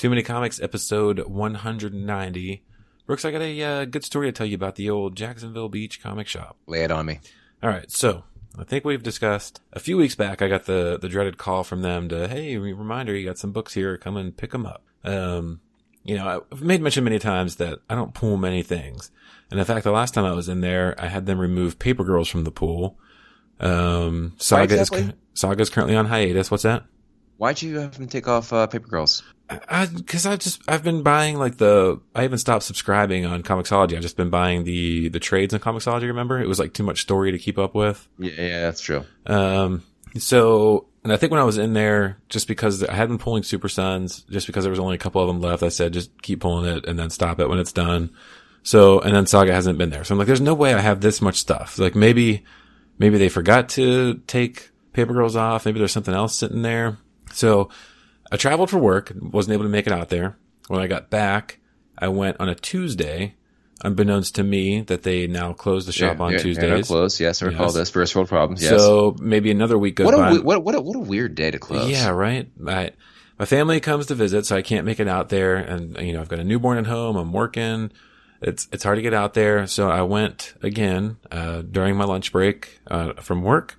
Too Many Comics, episode 190. Brooks, I got a uh, good story to tell you about the old Jacksonville Beach comic shop. Lay it on me. All right, so I think we've discussed a few weeks back. I got the the dreaded call from them to, hey, reminder, you got some books here, come and pick them up. Um, you know, I've made mention many times that I don't pull many things, and in fact, the last time I was in there, I had them remove Paper Girls from the pool. Um, Saga exactly? is Saga is currently on hiatus. What's that? Why'd you have them take off uh, Paper Girls? I, cause I just, I've been buying like the, I haven't stopped subscribing on Comixology. I've just been buying the, the trades on Comixology, remember? It was like too much story to keep up with. Yeah, yeah that's true. Um, so, and I think when I was in there, just because I had been pulling Super Sons, just because there was only a couple of them left, I said, just keep pulling it and then stop it when it's done. So, and then Saga hasn't been there. So I'm like, there's no way I have this much stuff. Like maybe, maybe they forgot to take Paper Girls off. Maybe there's something else sitting there. So I traveled for work, wasn't able to make it out there. When I got back, I went on a Tuesday, unbeknownst to me that they now close the shop yeah, on yeah, Tuesdays. close. Yes, I recall Yes. this. First world problems. Yes. So maybe another week goes what a by. what what a, what a weird day to close. Yeah, right. I, my family comes to visit, so I can't make it out there. And, you know, I've got a newborn at home. I'm working. It's, it's hard to get out there. So I went again, uh, during my lunch break, uh, from work,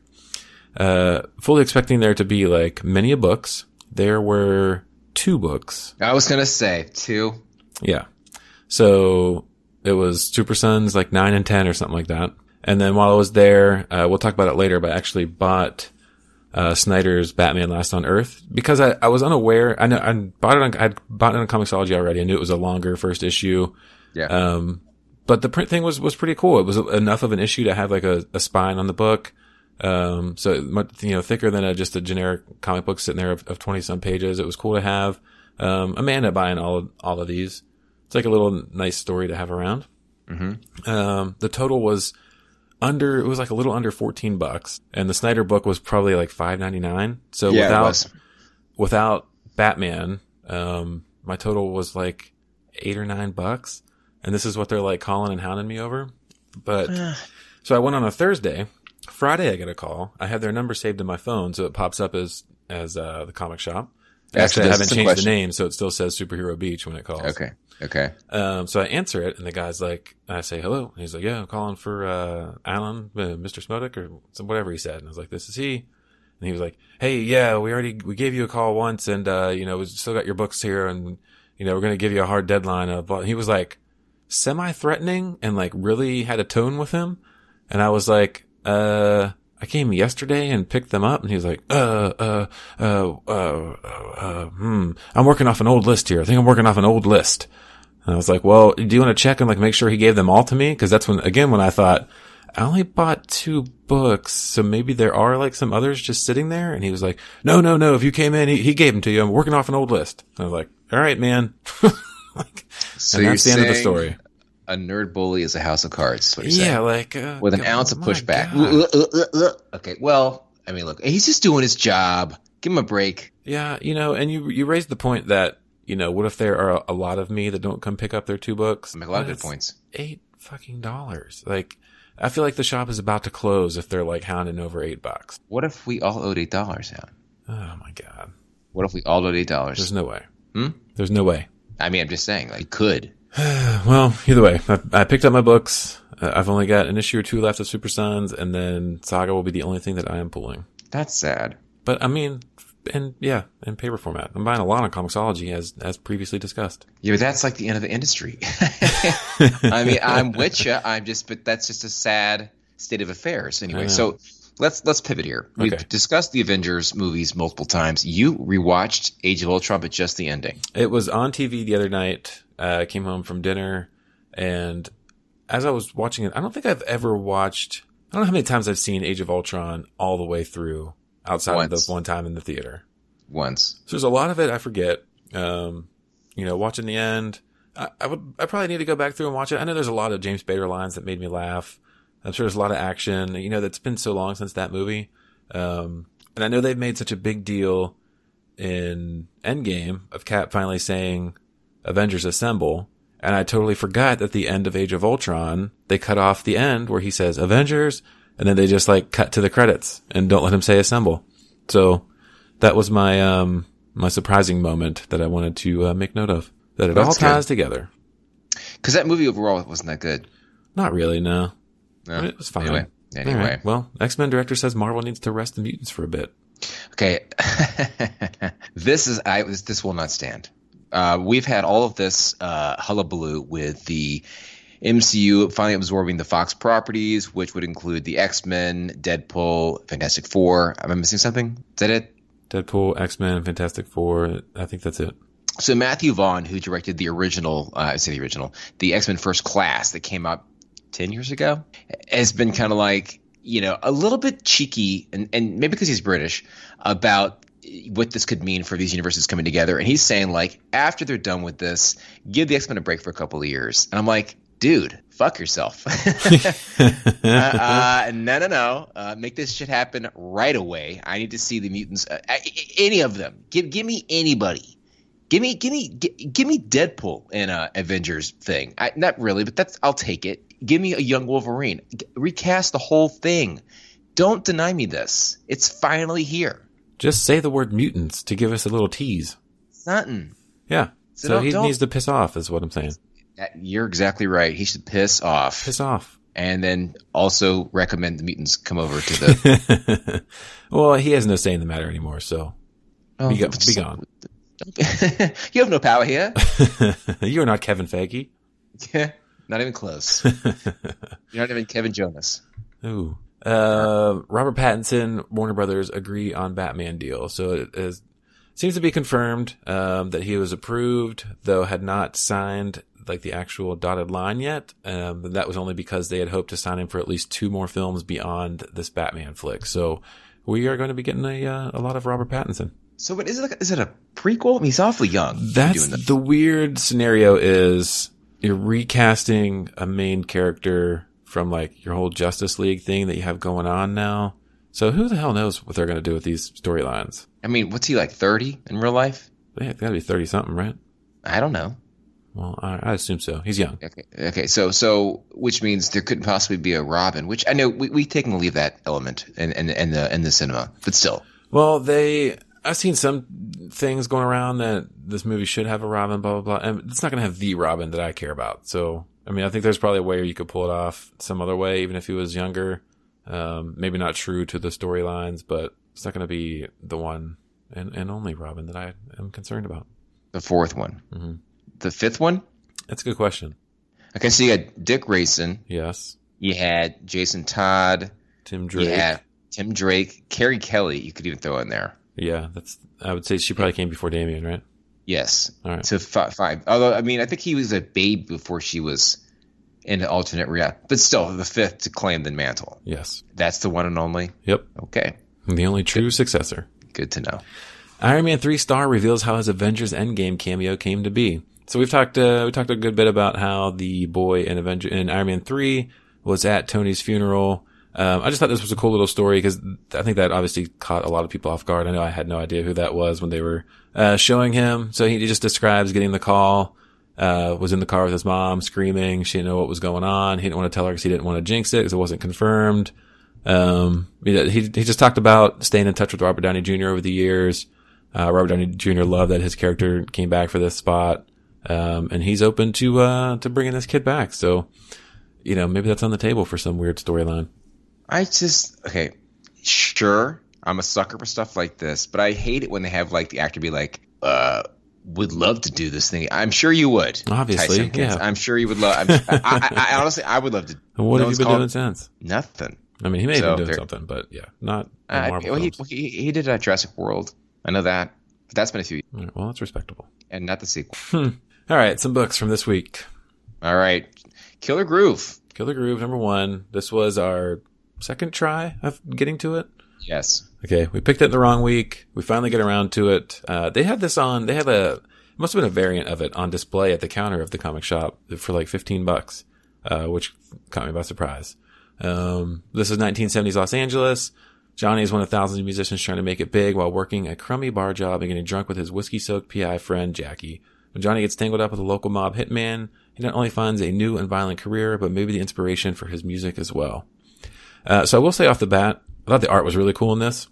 uh, fully expecting there to be like many books. There were two books. I was gonna say two. Yeah. So it was Super Sons like nine and 10 or something like that. And then while I was there, uh, we'll talk about it later, but I actually bought, uh, Snyder's Batman Last on Earth because I, I was unaware. I know I bought it on, I'd bought it on Comixology already. I knew it was a longer first issue. Yeah. Um, but the print thing was, was pretty cool. It was enough of an issue to have like a, a spine on the book. Um, so much, you know, thicker than a, just a generic comic book sitting there of, of 20 some pages. It was cool to have. Um, Amanda buying all of, all of these. It's like a little nice story to have around. Mm-hmm. Um, the total was under, it was like a little under 14 bucks and the Snyder book was probably like 5.99. So yeah, without, without Batman, um, my total was like eight or nine bucks. And this is what they're like calling and hounding me over. But so I went on a Thursday. Friday, I get a call. I have their number saved in my phone, so it pops up as as uh, the comic shop. Actually, I haven't changed question. the name, so it still says Superhero Beach when it calls. Okay. Okay. Um, so I answer it, and the guy's like, I say hello. And he's like, Yeah, I'm calling for uh, Alan, uh, Mr. Smodic, or some, whatever he said. And I was like, This is he. And he was like, Hey, yeah, we already we gave you a call once, and uh, you know, we still got your books here, and you know, we're gonna give you a hard deadline. Of but he was like semi-threatening and like really had a tone with him, and I was like, uh. I came yesterday and picked them up, and he was like, uh, uh, uh, uh, uh, uh, hmm, I'm working off an old list here. I think I'm working off an old list. And I was like, well, do you want to check and like make sure he gave them all to me? Cause that's when, again, when I thought, I only bought two books, so maybe there are like some others just sitting there. And he was like, no, no, no. If you came in, he, he gave them to you. I'm working off an old list. And I was like, all right, man. like, So and that's the end of the story. A nerd bully is a house of cards. What you're Yeah, saying. like, uh, With an God, ounce of pushback. Okay. Well, I mean, look, he's just doing his job. Give him a break. Yeah, you know, and you you raised the point that you know, what if there are a lot of me that don't come pick up their two books? Make a lot of good points. Eight fucking dollars. Like, I feel like the shop is about to close if they're like hounding over eight bucks. What if we all owed eight dollars out? Oh my god, What if we all owed eight dollars? there's no way. Hmm? There's no way. I mean, I'm just saying, like, could. Well, either way, I, I picked up my books. Uh, I've only got an issue or two left of Super Sons, and then Saga will be the only thing that I am pulling. That's sad. But I mean, and yeah, in paper format. I'm buying a lot on Comixology, as as previously discussed. Yeah, but that's like the end of the industry. I mean, I'm with you. I'm just, but that's just a sad state of affairs. Anyway, so let's let's pivot here. We've discussed the Avengers movies multiple times. You rewatched Age of Ultron, but just the ending. It was on TV the other night. Uh, I came home from dinner, and as I was watching it, I don't think I've ever watched. I don't know how many times I've seen Age of Ultron all the way through, outside of the one time in the theater. Once. So there's a lot of it I forget. Um, you know, watching the end, I, I would, I probably need to go back through and watch it. I know there's a lot of James Spader lines that made me laugh. I'm sure there's a lot of action. You know, that's been so long since that movie. Um, and I know they've made such a big deal in Endgame of Cap finally saying Avengers Assemble. And I totally forgot that the end of Age of Ultron, they cut off the end where he says Avengers and then they just like cut to the credits and don't let him say assemble. So that was my, um, my surprising moment that I wanted to uh, make note of. That it That's all good. ties together. Because that movie overall wasn't that good. Not really, no. No. It was fine. Anyway, anyway. right. Well, X Men director says Marvel needs to rest the mutants for a bit. Okay, this is I this, this will not stand. Uh, we've had all of this uh, hullabaloo with the MCU finally absorbing the Fox properties, which would include the X Men, Deadpool, Fantastic Four. Am I missing something? Is that it? Deadpool, X Men, Fantastic Four. I think that's it. So Matthew Vaughn, who directed the original, uh, I say the original, the X Men First Class that came out ten years ago, has been kind of like you know a little bit cheeky, and and maybe because he's British about what this could mean for these universes coming together. And he's saying like after they're done with this, give the X Men a break for a couple of years. And I'm like, dude, fuck yourself. uh, uh, no, no, no. Uh, make this shit happen right away. I need to see the mutants, uh, any of them. Give give me anybody. Give me, give me, gi- give me Deadpool in a Avengers thing. I, not really, but that's I'll take it. Give me a young Wolverine. Recast the whole thing. Don't deny me this. It's finally here. Just say the word mutants to give us a little tease. Nothing. Yeah. So So, he don't- to piss off, is what I'm saying. Uh, You're exactly right. He should piss off, Piss off. and then also recommend the mutants come over to the. well, he has no say in the matter anymore, so Oh, be, go- be gone. you have no power here. You're not Kevin Feige. Yeah, not even close. You're not even Kevin Jonas. Ooh. Uh, Robert Pattinson, Warner Brothers agree on Batman deal. So it is, seems to be confirmed um, that he was approved, though had not signed like the actual dotted line yet. Um, but that was only because they had hoped to sign him for at least two more films beyond this Batman flick. So we are going to be getting a uh, a lot of Robert Pattinson. So, what is it? Like, is it a prequel? I mean, he's awfully young. That's the weird scenario is you're recasting a main character from like your whole Justice League thing that you have going on now. So who the hell knows what they're going to do with these storylines? I mean, what's he like? Thirty in real life? They have got to be 30 something, right? I don't know. Well, I, I assume so. He's young. Okay, okay. So, so which means there couldn't possibly be a Robin. Which I know we we take and leave that element in in, in the in the cinema, but still. Well, they, I've seen some things going around that this movie should have a Robin, blah, blah, blah. And it's not going to have the Robin that I care about. So, I mean, I think there's probably a way you could pull it off some other way, even if he was younger. Um, maybe not true to the storylines, but it's not going to be the one and, and only Robin that I am concerned about. The fourth one, Mhm. the fifth one. That's a good question. Okay, so you had Dick Grayson, Yes. you had Jason Todd, Tim Drake. had Tim Drake, Carrie Kelly. You could even throw in there. Yeah. That's, I would say she probably came before Damian, right? Yes, All right. to fi- five. Although I mean, I think he was a babe before she was in an alternate reality. But still, the fifth to claim the mantle. Yes. That's the one and only. Yep. Okay, The only true successor. good to know. Iron Man 3 star reveals how his Avengers Endgame cameo came to be. So we've talked, uh, we talked a good bit about how the boy in Avenger, in Iron Man 3 was at Tony's funeral. Um, I just thought this was a cool little story because I think that obviously caught a lot of people off guard. I know I had no idea who that was when they were, uh, showing him. So he just describes getting the call, uh, was in the car with his mom screaming. She didn't know what was going on. He didn't want to tell her because he didn't want to jinx it because it wasn't confirmed. Um, know, he, he just talked about staying in touch with Robert Downey Jr. over the years. Uh, Robert Downey Jr. loved that his character came back for this spot. Um, and he's open to, uh, to bringing this kid back. So, you know, maybe that's on the table for some weird storyline. I just okay, sure. I'm a sucker for stuff like this, but I hate it when they have like the actor be like, uh, would love to do this thing. I'm sure you would. Obviously, yeah. I'm sure you would love. I, I, I honestly, I would love to. And what no have you been called- doing since? Nothing. I mean, he may So have been doing something, but yeah, not Uh, well, he, he he did uh, Jurassic World. I know that, but that's been a few, years, right, well, that's respectable. and not the sequel. All right, some books from this week. All right, Killer Groove. Killer Groove, number one. This was our second try of getting to it. Yes. Okay, we picked it the wrong week. We finally get around to it. Uh, they had this on. They had a. It must have been a variant of it on display at the counter of the comic shop for like fifteen bucks, uh, which caught me by surprise. Um, this is 1970s Los Angeles. Johnny is one of thousands of musicians trying to make it big while working a crummy bar job and getting drunk with his whiskey-soaked PI friend Jackie. When Johnny gets tangled up with a local mob hitman, he not only finds a new and violent career, but maybe the inspiration for his music as well. Uh, so I will say off the bat, I thought the art was really cool in this,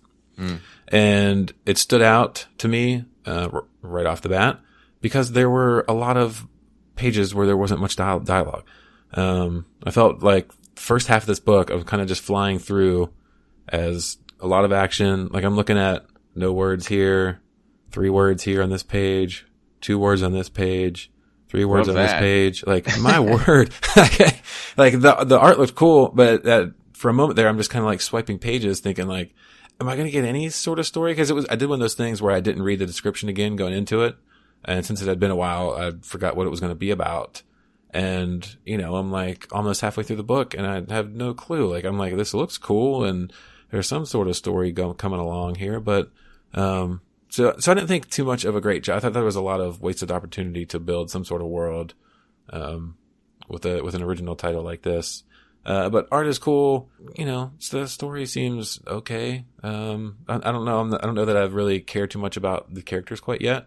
and it stood out to me uh, r- right off the bat because there were a lot of pages where there wasn't much dial- dialogue. Um, I felt like first half of this book, I was kind of just flying through as a lot of action. Like I'm looking at no words here, three words here on this page, two words on this page, three words Love on this page. Like my word, like the the art looked cool, but that for a moment there, I'm just kind of like swiping pages, thinking like, am I going to get any sort of story? Because it was I did one of those things where I didn't read the description again going into it, and since it had been a while, I forgot what it was going to be about. And, you know, I'm like almost halfway through the book and I have no clue. Like, I'm like, this looks cool and there's some sort of story go, coming along here. But, um, so, so I didn't think too much of a great job. I thought there was a lot of wasted opportunity to build some sort of world, um, with a, with an original title like this. Uh, but art is cool. You know, the story seems okay. Um, I, I don't know. I'm not, I don't know that I've really cared too much about the characters quite yet.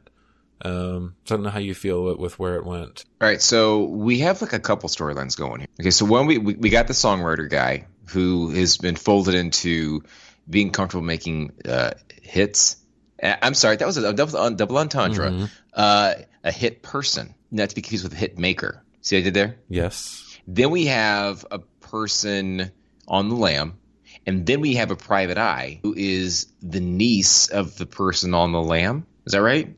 Um, so I don't know how you feel with, with where it went. All right, so we have like a couple storylines going here. Okay, so one we, we we got the songwriter guy who has been folded into being comfortable making uh, hits. I'm sorry, that was a double, double entendre. Mhm. Uh, a hit person, not to be confused with a hit maker. See what I did there? Yes. Then we have a person on the lam, and then we have a private eye who is the niece of the person on the lam. Is that right?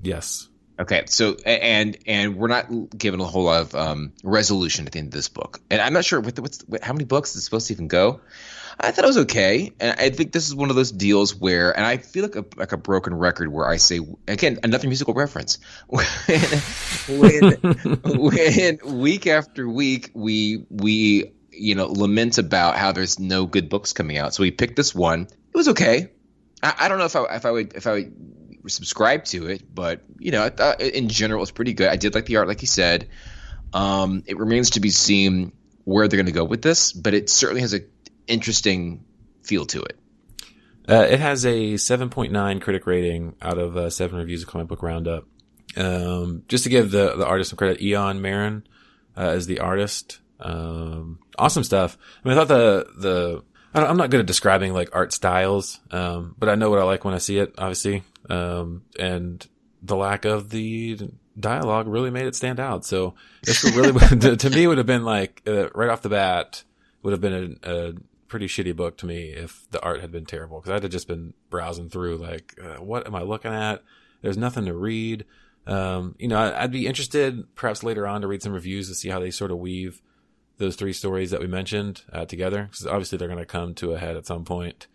Yes. Okay, so and and we're not given a whole lot of um, resolution at the end of this book, and I'm not sure what the, what's what, how many books is supposed to even go. I thought it was okay, and I think this is one of those deals where, and I feel like a like a broken record where I say again another musical reference. when when, when week after week we we you know lament about how there's no good books coming out, so we picked this one. It was okay. I, I don't know if I if I would if I would subscribe to it, but you know, I thought in general it was pretty good. I did like the art, like you said. Um, it remains to be seen where they're going to go with this, but it certainly has a interesting feel to it. Uh, it has a 7.9 critic rating out of uh, seven reviews of Comic Book Roundup. Um, just to give the, the artist some credit, Eoin Marron uh, is the artist. Um, awesome stuff. I mean, I thought the the I I'm not good at describing like art styles, um, but I know what I like when I see it, obviously. Um, and the lack of the dialogue really made it stand out. So this really to, to me would have been like uh, right off the bat would have been a, a pretty shitty book to me if the art had been terrible because I'd have just been browsing through like uh, what am I looking at? There's nothing to read. Um, you know, I'd be interested perhaps later on to read some reviews to see how they sort of weave those three stories that we mentioned uh, together because obviously they're going to come to a head at some point.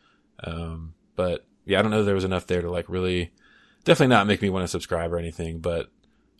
Um, but yeah, I don't know if there was enough there to like really, definitely not make me want to subscribe or anything. But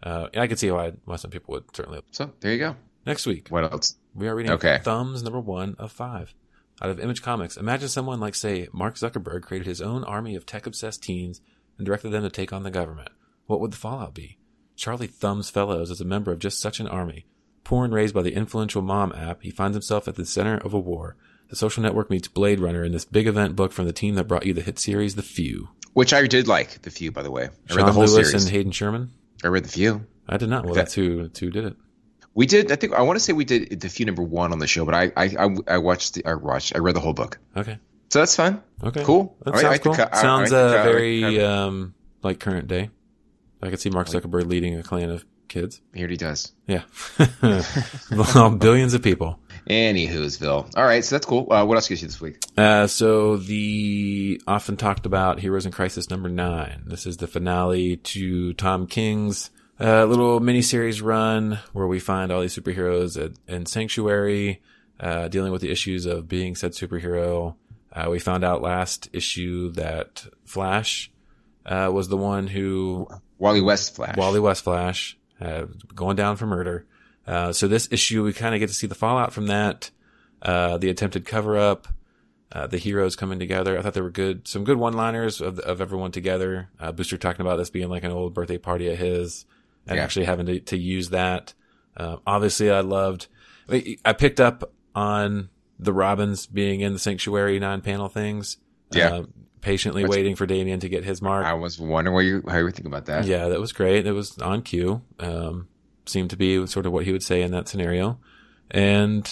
uh, I could see why why some people would certainly. So there you go. Next week What else? we are reading Okay. Thumbs number one of five out of Image Comics. Imagine someone like say Mark Zuckerberg created his own army of tech obsessed teens and directed them to take on the government. What would the fallout be? Charlie Thumbs Fellows is a member of just such an army. Poor and raised by the influential Mom app, he finds himself at the center of a war. The social network meets Blade Runner in this big event book from the team that brought you the hit series The Few. Which I did like the few, by the way. I read the whole Lewis series. and Hayden Sherman. I read the few. I did not. Well, Okay. that's who, that's who did it. We did. I think I want to say we did the few number one on the show, but I I I, I watched the I watched I read the whole book, Okay. so that's fine. Okay. Cool. That sounds the cool. I- I sounds uh, very um like current day. I could see Mark Zuckerberg leading a clan of kids. Here he does. Yeah. well, billions of people. Anywho'sville. All right, so that's cool. Uh, what else gets you this week? Uh, so the often talked about Heroes in Crisis number nine. This is the finale to Tom King's uh, little miniseries run where we find all these superheroes at, in Sanctuary, uh, dealing with the issues of being said superhero. Uh, we found out last issue that Flash uh, was the one who Wally West Flash. Wally West Flash, uh, going down for murder. Uh, so this issue, we kind of get to see the fallout from that, uh, the attempted cover up, uh, the heroes coming together. I thought there were good, some good one liners of, of everyone together. Uh, Booster talking about this being like an old birthday party of his and Yeah. actually having to, to use that. Uh, obviously I loved, I I picked up on the Robins being in the sanctuary nine panel things. Yeah. Uh, patiently Which- waiting for Damian to get his mark. I was wondering what you how you were thinking about that. Yeah, that was great. It was on cue. Um, seemed to be sort of what he would say in that scenario. And,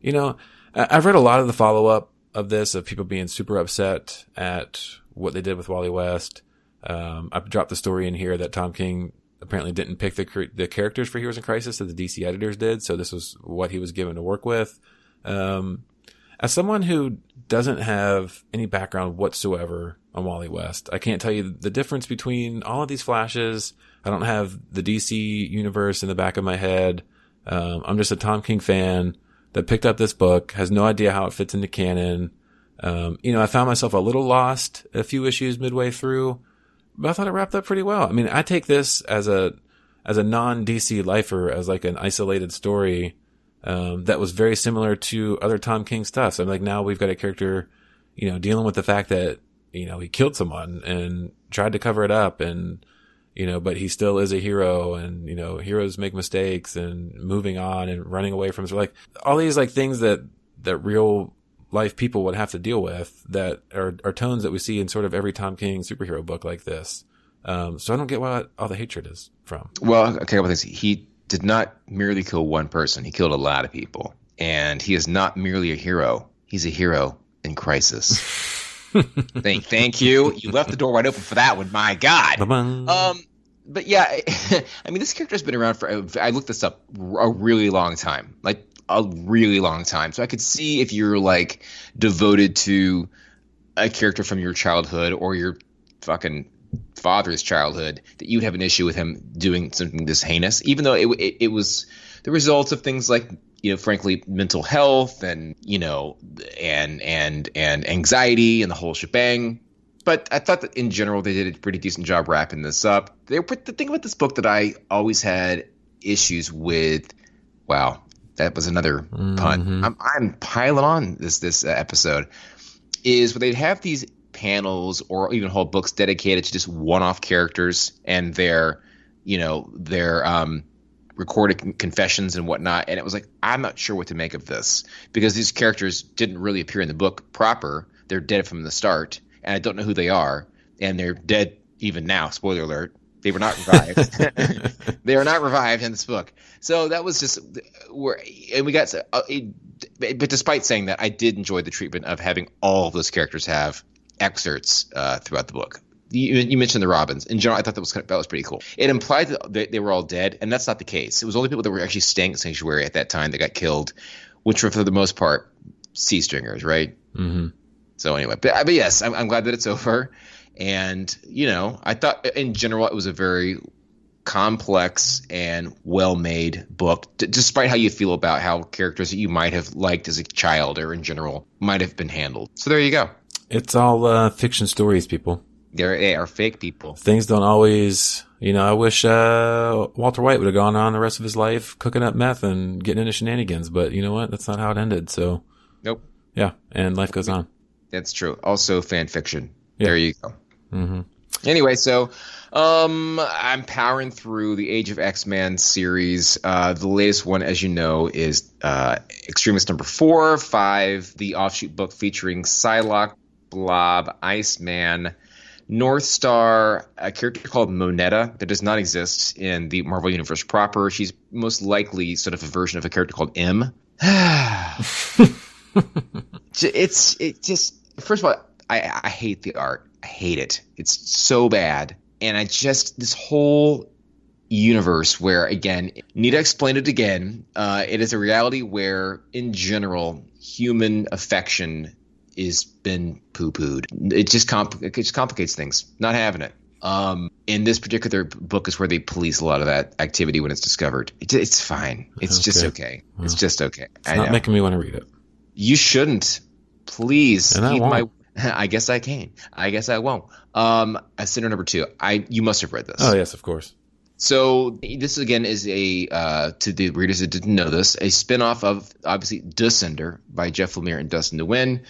you know, I- I've read a lot of the follow up of this of people being super upset at what they did with Wally West. Um, I dropped the story in here that Tom King apparently didn't pick the the characters for Heroes in Crisis that the DC editors did, so this was what he was given to work with. Um, as someone who doesn't have any background whatsoever on Wally West, I can't tell you the difference between all of these flashes. I don't have the DC universe in the back of my head. Um, I'm just a Tom King fan that picked up this book, has no idea how it fits into canon. Um, you know, I found myself a little lost a few issues midway through, but I thought it wrapped up pretty well. I mean, I take this as a, as a non DC lifer as like an isolated story, um, that was very similar to other Tom King stuff. So I'm like, now we've got a character, you know, dealing with the fact that, you know, he killed someone and tried to cover it up and, you know, but he still is a hero and, you know, heroes make mistakes and moving on and running away from, so like all these like things that, that real life people would have to deal with that are, are tones that we see in sort of every Tom King superhero book like this. Um, so I don't get what all the hatred is from. Well, okay, well, he did not merely kill one person; he killed a lot of people, and he is not merely a hero. He's a hero in crisis. thank, thank you. You left the door wide open for that one. My God. Um, but yeah, I mean, this character's been around for. I looked this up a really long time, like a really long time. So I could see if you're like devoted to a character from your childhood or your fucking father's childhood that you'd have an issue with him doing something this heinous, even though it, it, it was the result of things like you know, frankly, mental health and you know, and and and anxiety and the whole shebang. But I thought that in general they did a pretty decent job wrapping this up. They were, the thing about this book that I always had issues with. Wow, that was another Mm-hmm. pun. I'm, I'm piling on this this episode. Is where they'd have these panels or even whole books dedicated to just one-off characters and their, you know, their um, recorded con- confessions and whatnot. And it was like, I'm not sure what to make of this because these characters didn't really appear in the book proper. They're dead from the start, and I don't know who they are, and they're dead even now. Spoiler alert. They were not revived. they are not revived in this book. So that was just where, and we got. Uh, it, but despite saying that, I did enjoy the treatment of having all of those characters have excerpts uh, throughout the book. You, you mentioned the Robins. In general, I thought that was kind of, that was pretty cool. It implied that they, they were all dead, and that's not the case. It was only people that were actually staying at Sanctuary at that time that got killed, which were for the most part sea stringers, right? hmm So anyway, but, but yes, I'm, I'm glad that it's over. And you know, I thought in general it was a very complex and well-made book, d- despite how you feel about how characters that you might have liked as a child or in general might have been handled. So there you go. It's all uh, fiction stories, people. They're, they are fake people. Things don't always, you know. I wish uh, Walter White would have gone on the rest of his life cooking up meth and getting into shenanigans, but you know what? That's not how it ended. So Nope, yeah, and life goes on. that's true. Also fan fiction. Yeah. There you go. hmm Anyway, so um, I'm powering through the Age of X Men series. Uh, the latest one, as you know, is uh, Extremist number four, five, the offshoot book featuring Psylocke, Blob, Iceman, North Star, a character called Moneta that does not exist in the Marvel Universe proper. She's most likely sort of a version of a character called M. it's it just first of all, I, I hate the art. I hate it. It's so bad. And I just this whole universe where again, Nita explained it again. Uh, it is a reality where, in general, human affection is been poo pooed. It just comp- it just complicates things. Not having it. Um, in this particular book is where they police a lot of that activity when it's discovered. It, it's fine. It's just Okay. okay. It's just okay. It's I not know. making me want to read it. You shouldn't. Please And I my. won't. I guess I can. I guess I won't. Um, Ascender number two. I you must have read this. Oh yes, of course. So this again is a uh, to the readers that didn't know this, a spinoff of obviously Descender by Jeff Lemire and Dustin Nguyen,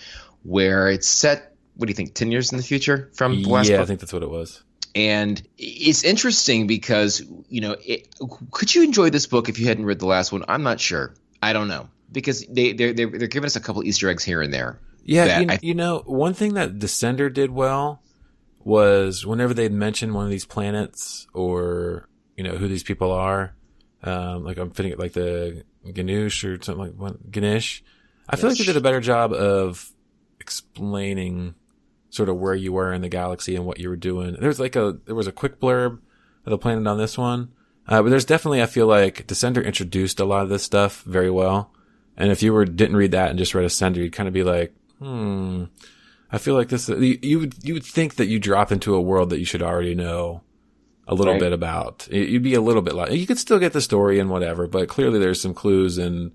where it's set. What do you think? Ten years in the future from the last yeah, I think that's what it was. and it's interesting because you know, it, could you enjoy this book if you hadn't read the last one? I'm not sure. I don't know because they they're they're, they're giving us a couple Easter eggs here and there. Yeah, you, I- you know, one thing that Descender did well was whenever they'd mention one of these planets or you know who these people are, um, like I'm fitting it like the Ganush or something like Ganesh. I feel like they did a better job of explaining sort of where you were in the galaxy and what you were doing. There's like a there was a quick blurb of the planet on this one, uh, but there's definitely I feel like Descender introduced a lot of this stuff very well. And if you were didn't read that and just read Ascender, you'd kind of be like, hmm. I feel like this. You, you would you would think that you drop into a world that you should already know a little Right. bit about. You'd be a little bit like you could still get the story and whatever, but clearly there's some clues and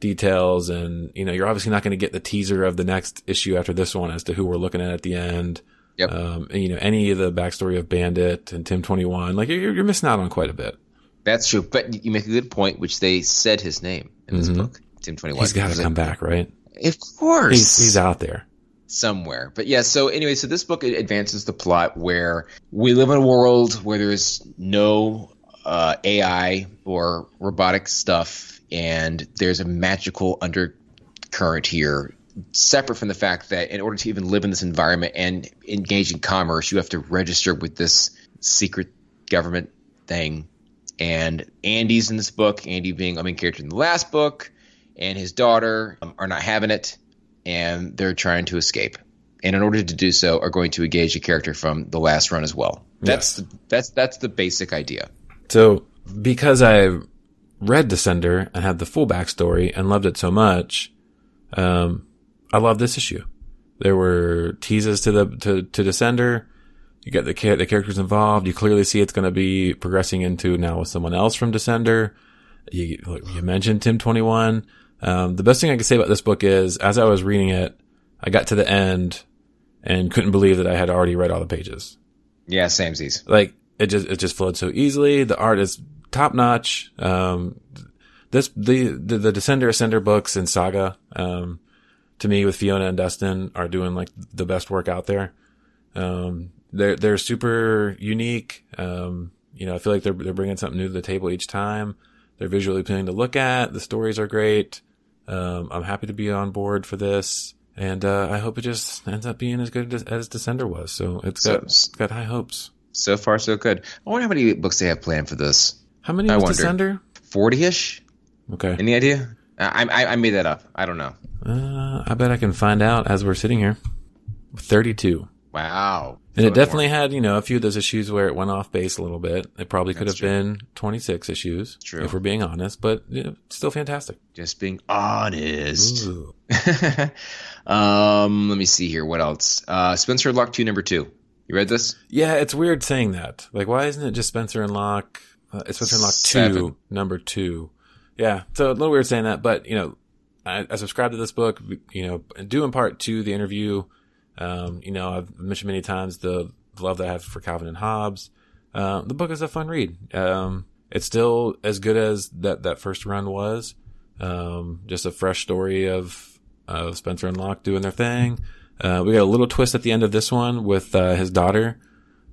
details, and you know you're obviously not going to get the teaser of the next issue after this one as to who we're looking at at the end. Yep. Um, and, you know any of the backstory of Bandit and Tim Twenty One, like you're you're missing out on quite a bit. That's true. But you make a good point, which they said his name in this book, Tim Twenty One. Mm-hmm. He's got to come back, right? Of course, He's he's out there. somewhere. But yeah, so anyway, so this book advances the plot where we live in a world where there's no uh, AI or robotic stuff, and there's a magical undercurrent here. Separate from the fact that in order to even live in this environment and engage in commerce, you have to register with this secret government thing. And Andy's in this book, Andy being a main character in the last book, and his daughter um, are not having it and they're trying to escape. And in order to do so, are going to engage a character from the last run as well. That's Yes. the, that's that's the basic idea. So because I read Descender and had the full backstory and loved it so much, um, I love this issue. There were teases to the to, to Descender. You get the the characters involved. You clearly see it's going to be progressing into now with someone else from Descender. You you mentioned Tim Twenty One. Um, the best thing I can say about this book is, as I was reading it, I got to the end and couldn't believe that I had already read all the pages Yeah, samesies. like it just it just flowed so easily. The art is top notch. Um, this the, the the Descender Ascender books and Saga, um, to me with Fiona and Dustin are doing like the best work out there. Um, they're they're super unique. Um, you know, I feel like they're they're bringing something new to the table each time. They're visually appealing to look at. The stories are great. Um, I'm happy to be on board for this. And, uh, I hope it just ends up being as good as, Descender was. So it's So- got, it's got high hopes. So far, so good. I wonder how many books they have planned for this. How many I was wonder. Descender? Forty ish. Okay. Any idea? I, I I made that up. I don't know. Uh, I bet I can find out as we're sitting here. 32. Wow. And it definitely more. had, you know, a few of those issues where it went off base a little bit. It probably could That's have been 26 issues, True. if we're being honest, but you know, still fantastic. just being honest. Um, let me see here. What else? Uh, Spencer Locke two number two. You read this? Yeah, it's weird saying that. Like, why isn't it just Spencer and Locke? Uh, it's Spencer and Locke 2, number 2. Yeah, so a little weird saying that, but, you know, I, I subscribe to this book, you know, due in part to the interview. Um, you know, I've mentioned many times the love that I have for Calvin and Hobbes. Uh, the book is a fun read. Um, it's still as good as that, that first run was. Um, just a fresh story of, of Spencer and Locke doing their thing. Uh, we got a little twist at the end of this one with, uh, his daughter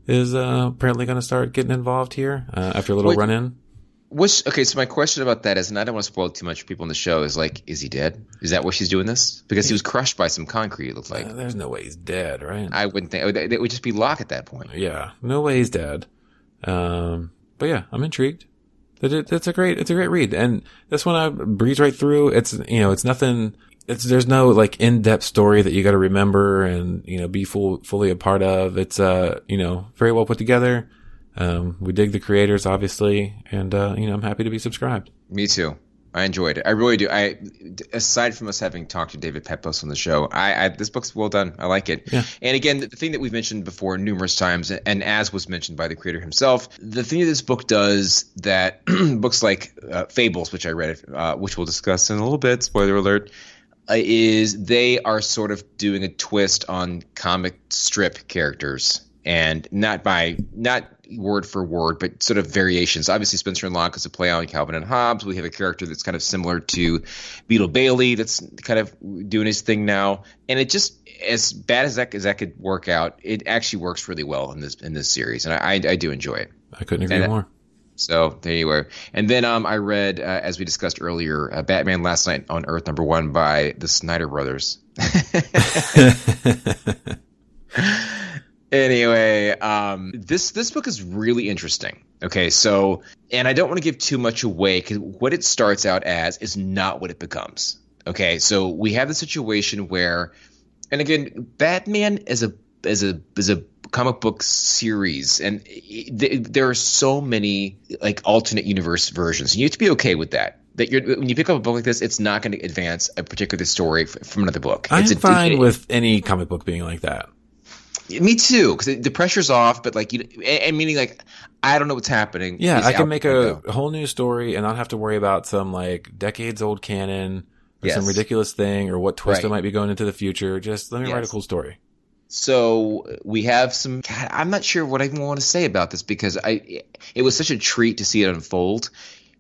is, uh, apparently going to start getting involved here, uh, after a little Wait. run in. Which okay, so my question about that is, and I don't want to spoil too much for people in the show, is like, is he dead? Is that why she's doing this? Because he was crushed by some concrete. It looked like. Uh, there's no way he's dead, right? I wouldn't think it would, it would just be Locke at that point. yeah, no way he's dead. Um, but yeah, I'm intrigued. That it, it's a great, it's a great read, and this one I breeze right through. It's you know, it's nothing. It's there's no like in depth story that you got to remember and you know be full fully a part of. It's uh you know very well put together. Um, we dig the creators obviously, and uh, you know I'm happy to be subscribed. Me too. I enjoyed it. I really do. I aside from us having talked to David Pepose on the show, I, I this book's well done. I like it. Yeah. And again, the thing that we've mentioned before numerous times, and as was mentioned by the creator himself, the thing that this book does that books like uh, Fables, which I read, uh, which we'll discuss in a little bit. Spoiler alert. Uh, is they are sort of doing a twist on comic strip characters and not by not word for word, but sort of variations. Obviously, Spencer and Locke is a play on Calvin and Hobbes. We have a character that's kind of similar to Beetle Bailey, that's kind of doing his thing now, and it just as bad as that as that could work out, it actually works really well in this in this series, and I I, I do enjoy it. I couldn't agree And- more. So there you were. And then um, I read, uh, as we discussed earlier, uh, Batman Last Knight on Earth number one by the Snyder Brothers. anyway, um, this this book is really interesting. Okay, so and I don't want to give too much away because what it starts out as is not what it becomes. Okay, so we have the situation where, and again, Batman is a is a is a comic book series, and th- there are so many like alternate universe versions. You have to be okay with that. That you're when you pick up a book like this, it's not going to advance a particular story f- from another book. I'm it's a, fine it- with any comic book being like that. me too, because the pressure's off. But like you, and, meaning like I don't know what's happening. Yeah, I can make a window. whole new story and not have to worry about some like decades old canon or some ridiculous thing or what twist Right. it might be going into the future. Just let me write a cool story. So we have some. God, I'm not sure what I even want to say about this because I. It was such a treat to see it unfold.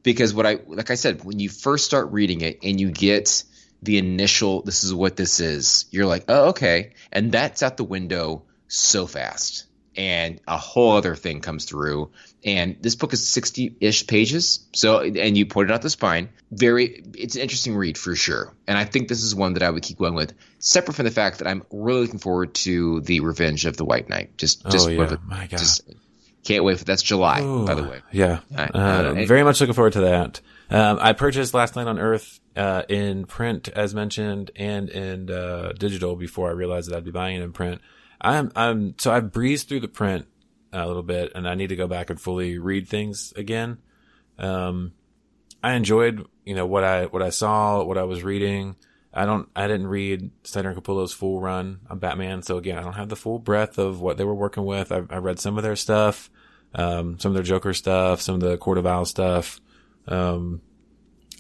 Because what I like I said when you first start reading it and you get the initial this is what this is you're like oh okay and that's out the window so fast and a whole other thing comes through and this book is 60-ish pages so and you pointed out the spine very it's an interesting read for sure and i think this is one that i would keep going with separate from the fact that i'm really looking forward to the revenge of the white knight just just oh yeah, my god. just can't wait for that's july Ooh, by the way Yeah. Uh, very much looking forward to that. Um, I purchased Last Knight on Earth uh, in print, as mentioned, and in uh, digital before I realized that I'd be buying it in print. I'm, I'm, so I've breezed through the print a little bit, and I need to go back and fully read things again. Um, I enjoyed, you know, what I what I saw, what I was reading. I don't, I didn't read Snyder and Capullo's full run on Batman, so again, I don't have the full breadth of what they were working with. I, I read some of their stuff, um, some of their Joker stuff, some of the Court of Owls stuff. Um,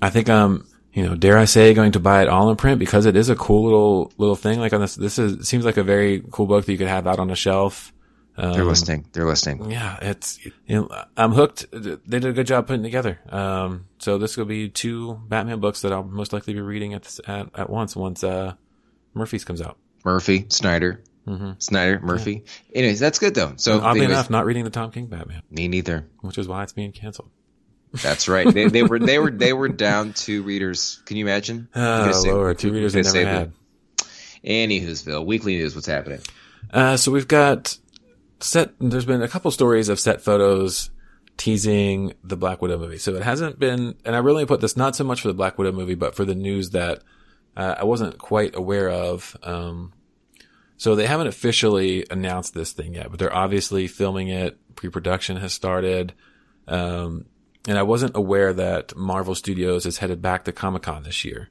I think I'm, you know, dare I say, going to buy it all in print because it is a cool little little thing. Like on this, this is seems like a very cool book that you could have out on a shelf. Um, they're listening they're listening yeah, it's you know I'm hooked. They did a good job putting together. Um, so this will be two Batman books that I'll most likely be reading at this, at, at once once uh Murphy's comes out. murphy snyder hmm snyder murphy anyways that's good though so Oddly anyways, enough, not reading the Tom King Batman, me neither which is why it's being canceled. That's right. They, they were they were they were down two readers. Can you imagine? Oh saved- Lord, two readers they never had. Anywho'sville, weekly news. What's happening? Uh, so we've got set. There's been a couple stories of set photos teasing the Black Widow movie. So it hasn't been, and I really put this not so much for the Black Widow movie, but for the news that uh, I wasn't quite aware of. Um, so they haven't officially announced this thing yet, but they're obviously filming it. Pre-production has started. Um, and I wasn't aware that Marvel Studios is headed back to Comic Con this year.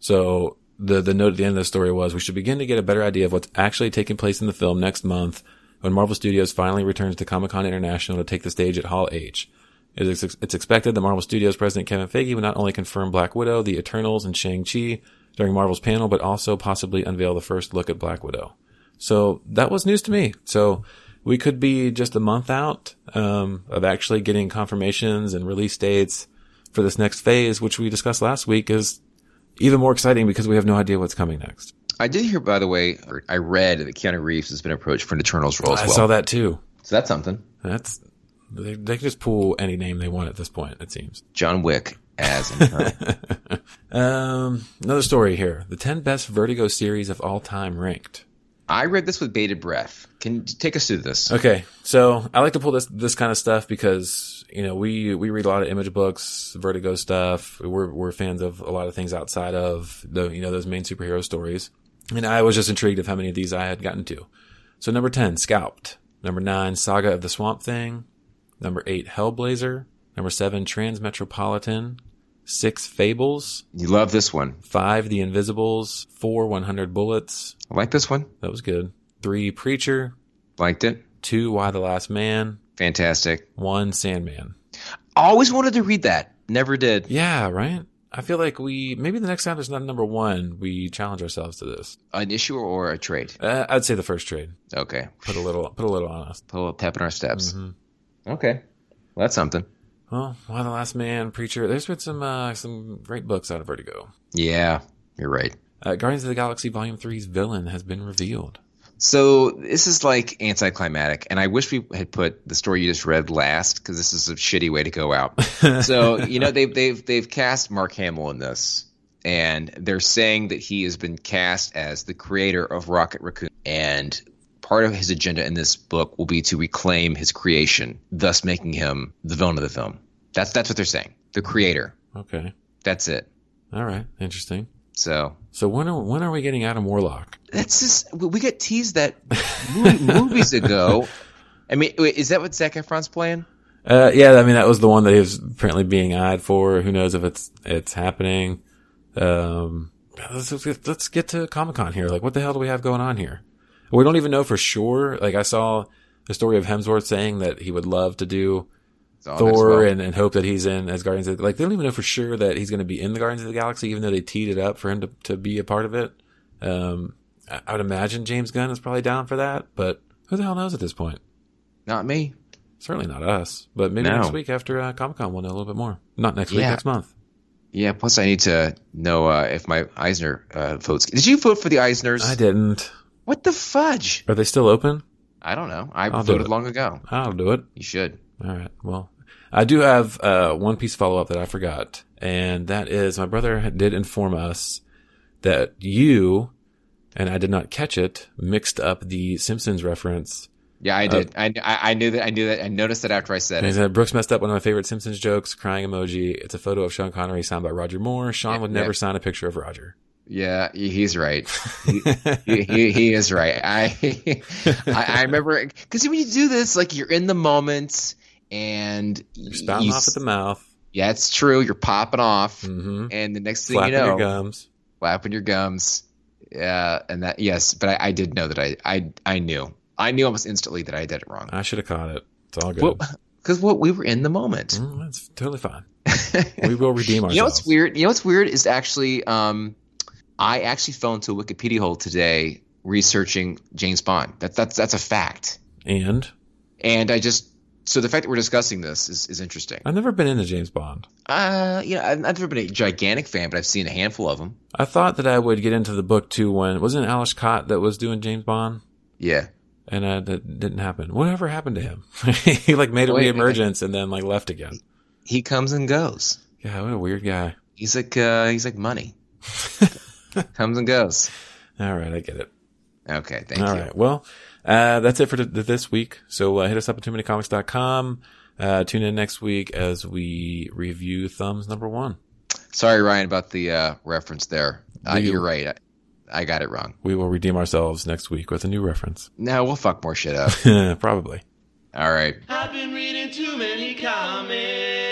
So the the note at the end of the story was we should begin to get a better idea of what's actually taking place in the film next month when Marvel Studios finally returns to Comic Con International to take the stage at Hall H. It is, it's expected that Marvel Studios president Kevin Feige will not only confirm Black Widow, the Eternals, and Shang-Chi during Marvel's panel, but also possibly unveil the first look at Black Widow. So that was news to me. So we could be just a month out um, of actually getting confirmations and release dates for this next phase, which we discussed last week, is even more exciting because we have no idea what's coming next. I did hear, by the way, or I read that Keanu Reeves has been approached for an Eternals role as I well. saw that too. So that's something. That's they, they can just pull any name they want at this point. It seems. John Wick as. Um, another story here: the ten best Vertigo series of all time ranked. I read this with bated breath. Can take us through this? Okay, so I like to pull this this kind of stuff because you know we we read a lot of image books, Vertigo stuff. We're we're fans of a lot of things outside of the you know those main superhero stories, and I was just intrigued of how many of these I had gotten to. So number ten, Scalped. Number nine, Saga of the Swamp Thing. Number eight, Hellblazer. Number seven, Transmetropolitan. Six, Fables. You love this one. Five, The Invisibles. Four, 100 Bullets. I like this one. That was good. Three, Preacher. Liked it. Two, Y the Last Man. Fantastic. One, Sandman. Always wanted to read that. Never did. Yeah, right? I feel like we, maybe the next time there's not number one, we challenge ourselves to this. An issue or a trade? Uh, I'd say the first trade. Okay. Put a little, put a little on us. Put a little pep in our steps. Mhm. Okay. Well, that's something. Well, Y the Last Man, Preacher. There's been some, uh, some great books out of Vertigo. Yeah, you're right. Uh, Guardians of the Galaxy Volume 3's villain has been revealed. So this is like anticlimactic, and I wish we had put the story you just read last because this is a shitty way to go out. so you know they've they've they've cast Mark Hamill in this, and they're saying that he has been cast as the creator of Rocket Raccoon, and part of his agenda in this book will be to reclaim his creation, thus making him the villain of the film. That's that's what they're saying. The creator. Okay. That's it. All right. Interesting. So So when are, when are we getting Adam Warlock? That's just we got teased that movies ago. I mean, wait, is that what Zac Efron's playing? Uh, yeah, I mean that was the one that he was apparently being eyed for. Who knows if it's it's happening? Um, let's let's get, let's get to Comic Con here. Like, what the hell do we have going on here? We don't even know for sure. Like, I saw the story of Hemsworth saying that he would love to do Thor well. and, and hope that he's in as Guardians of the, like they don't even know for sure that he's going to be in the Guardians of the Galaxy, even though they teed it up for him to, to be a part of it. Um, I, I would imagine James Gunn is probably down for that, but who the hell knows at this point? Not me. Certainly not us, but maybe No. next week after uh, Comic Con we'll know a little bit more. Not next week, Yeah. next month. Yeah. Plus, I need to know uh, if my Eisner uh, votes. Did you vote for the Eisners? I didn't. What the fudge? Are they still open? I don't know. I I'll voted it. long ago. I'll do it. You should. All right. Well, I do have uh, one piece of follow up that I forgot, and that is my brother did inform us that you and I did not catch it mixed up the Simpsons reference. Yeah, I did. I, I I knew that. I knew that. I noticed that after I said it. said Brooks messed up one of my favorite Simpsons jokes, crying emoji. It's a photo of Sean Connery signed by Roger Moore. Sean Yeah, would never yeah. sign a picture of Roger. Yeah, he's right. He, he, he, he is right. I I, I remember because when you do this, like you're in the moment and You're spouting you- off at the mouth, Yeah, it's true. You're popping off, mm-hmm. and the next thing flapping you know, your gums. flapping your gums. Yeah, and that yes, but I, I did know that I I I knew. I knew almost instantly that I did it wrong. I should have caught it. It's all good. Well, because what we were in the moment. Mm, that's totally fine. We will redeem ourselves. You know what's weird? You know what's weird is actually, um, I actually fell into a Wikipedia hole today researching James Bond. That's that's that's a fact. And And I just so the fact that we're discussing this is, is interesting. I've never been into James Bond. Uh, you know, I've, I've never been a gigantic fan, but I've seen a handful of them. I thought that I would get into the book too when wasn't Alice Cott that was doing James Bond, Yeah, and uh, that didn't happen. Whatever happened to him? he like made a Wait, reemergence and then like left again. he comes and goes. Yeah, what a weird guy. He's like uh, he's like money. comes and goes. All right, I get it. Okay, thank All you. right, well, uh, that's it for th- this week. So uh, hit us up at too many comics.com. Uh, tune in next week as we review Thumbs number one. Sorry, Ryan, about the uh, reference there. Uh, We- you're right. I, I got it wrong. We will redeem ourselves next week with a new reference. No, we'll fuck more shit up. Probably. All right. I've been reading too many comics.